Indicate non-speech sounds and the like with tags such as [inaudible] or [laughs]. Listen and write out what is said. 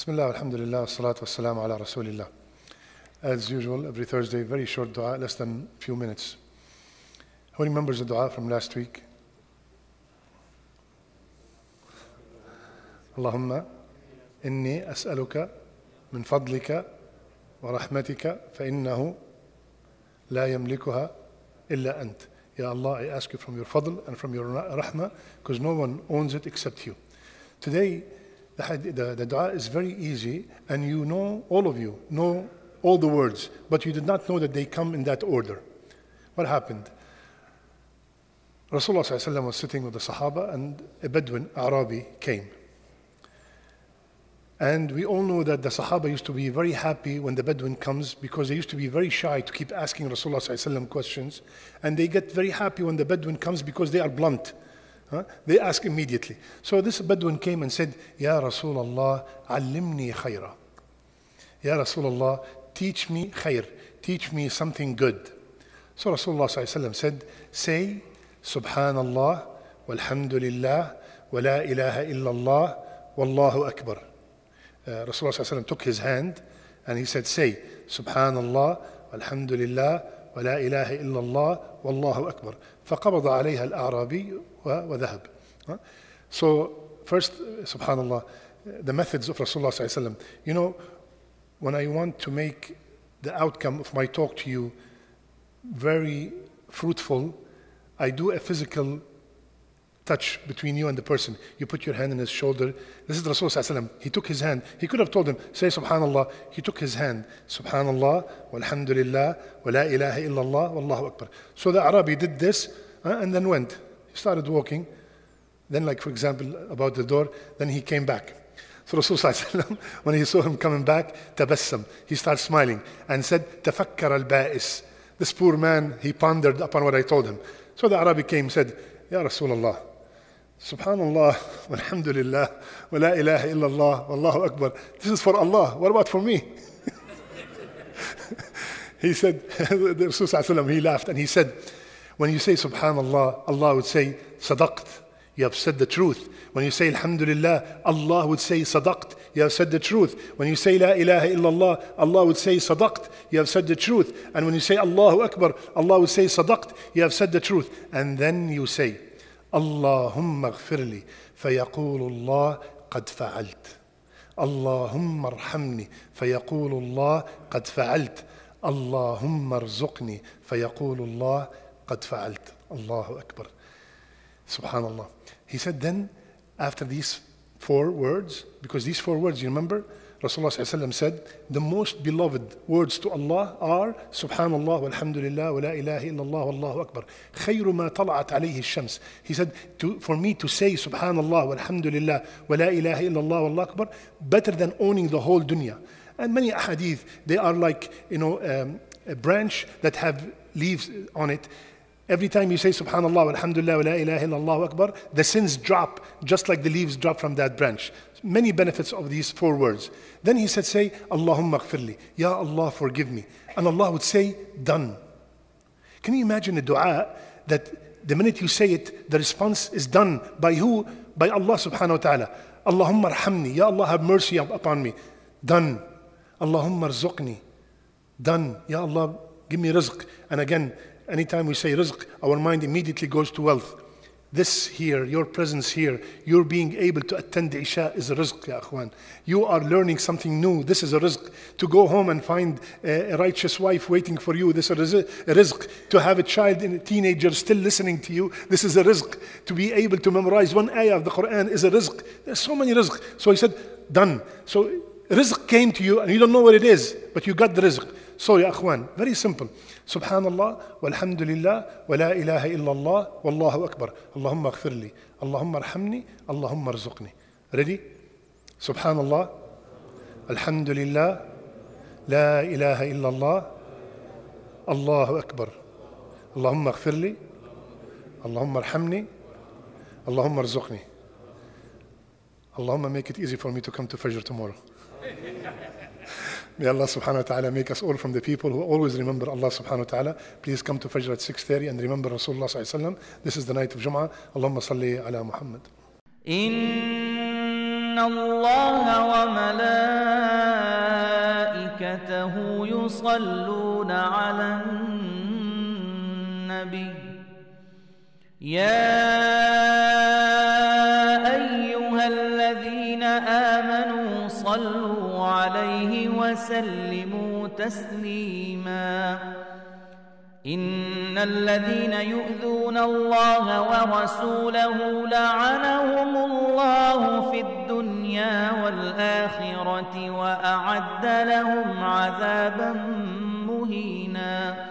Bismillah, alhamdulillah, salatu wassalam ala rasulillah. As usual, every Thursday, very short dua, less than a few minutes. Who remembers the dua from last week? اللهم إني أسألك من فضلك ورحمتك فإنه لا يملكها إلا أنت. Ya Allah, I ask you from your fadl and from your rahmah because no one owns it except you. Today, the, the, dua is very easy and you know, all of you know all the words, but you did not know that they come in that order. What happened? Rasulullah was sitting with the Sahaba and a Bedouin, Arabi, came. And we all know that the Sahaba used to be very happy when the Bedouin comes because they used to be very shy to keep asking Rasulullah questions. And they get very happy when the Bedouin comes because they are blunt. Huh? They ask immediately. So this Bedouin came and said, Ya Rasulullah, allimni khayra. Ya Rasulullah, teach me khair, teach me something good. So Rasulullah ﷺ said, Say, Subhanallah, walhamdulillah, wa la ilaha illallah, wallahu akbar. Uh, Rasulullah ﷺ took his hand and he said, Say, Subhanallah, walhamdulillah, wa la ilaha illallah, wallahu akbar. فقبض عليها الأعرابي و- وذهب. Huh? So, first, uh, Subhanallah, the methods of Rasulullah ﷺ. You know, when I want to make the outcome of my talk to you very fruitful, I do a physical touch between you and the person. You put your hand on his shoulder. This is Rasulullah. He took his hand. He could have told him, say Subhanallah. He took his hand. Subhanallah, walhamdulillah, wa la ilaha illallah, wallahu akbar. So the Arabi did this uh, and then went. He started walking. Then, like for example, about the door, then he came back. [laughs] So Rasulullah when he saw him coming back, tabassam. He started smiling and said, Tafakkar al-ba'is. This poor man, he pondered upon what I told him. So the Arabi came said, Ya Rasulullah, Subhanallah, [laughs] walhamdulillah, wa la ilaha illallah, wallahu akbar. This is for Allah. What about for me? [laughs] he said, the Rasul he laughed and he said, when you say Subhanallah, Allah would say, Sadaqt, you have said the truth. When you say Alhamdulillah, Allah would say Sadaqt, you have said the truth. When you say La ilaha illallah, Allah would say Sadaqt, you have said the truth. And when you say Allahu Akbar, Allah would say Sadaqt, you have said the truth. And then you say, اللهم اغفر لي فيقول الله قد فعلت اللهم ارحمني فيقول الله قد فعلت اللهم ارزقني فيقول الله قد فعلت الله أكبر Subhanallah. He said then, after these four words, because these four words, you remember, Rasulullah ﷺ said, the most beloved words to Allah are Subhanallah, walhamdulillah, wa la ilaha illallah, wallahu akbar. خير ما طلعت عليه الشمس. He said, to, for me to say Subhanallah, walhamdulillah, wa la ilaha illallah, wallahu akbar, better than owning the whole dunya. And many ahadith, they are like, you know, um, a branch that have leaves on it. Every time you say Subhanallah, Alhamdulillah, wa la ilaha illallah akbar, the sins drop just like the leaves drop from that branch. Many benefits of these four words. Then he said, Say, Allahumma gfirli. Ya Allah, forgive me. And Allah would say, Done. Can you imagine a dua that the minute you say it, the response is done by who? By Allah subhanahu wa ta'ala. Allahumma arhamni. Ya Allah, have mercy upon me. Done. Allahumma arzuqni. Done. Ya Allah, give me rizq. And again, anytime we say rizq, our mind immediately goes to wealth. This here, your presence here, your being able to attend the Isha is a rizq, ya akhwan. You are learning something new. This is a rizq. To go home and find a righteous wife waiting for you, this is a rizq. To have a child and a teenager still listening to you, this is a rizq. To be able to memorize one ayah of the Quran is a rizq. There's so many rizq. So he said, done. So rizq came to you and you don't know what it is, but you got the rizq. So, ya akhwan, very simple. Subhanallah, walhamdulillah, wa la ilaha illallah, wallahu akbar. Allahumma aghfir li, Allahumma arhamni, Allahumma arzuqni. Ready? Subhanallah, alhamdulillah, la ilaha illallah, Allahu akbar. Allahumma aghfir li, Allahumma arhamni, Allahumma arzuqni. Allahumma make it easy for me to come to Fajr tomorrow. May Allah subhanahu wa ta'ala make us all from the people who always remember Allah subhanahu wa ta'ala. Please come to Fajr at 6.30 and remember Rasulullah sallallahu. This is the night of Jum'ah. Allahumma salli ala Muhammad. إن الله وملائكته يصلون على النبي يا ايها الذين امنوا صلوا وسلموا تسليما. إن الذين يؤذون الله ورسوله لعنهم الله في الدنيا والآخرة وأعد لهم عذابا مهينا.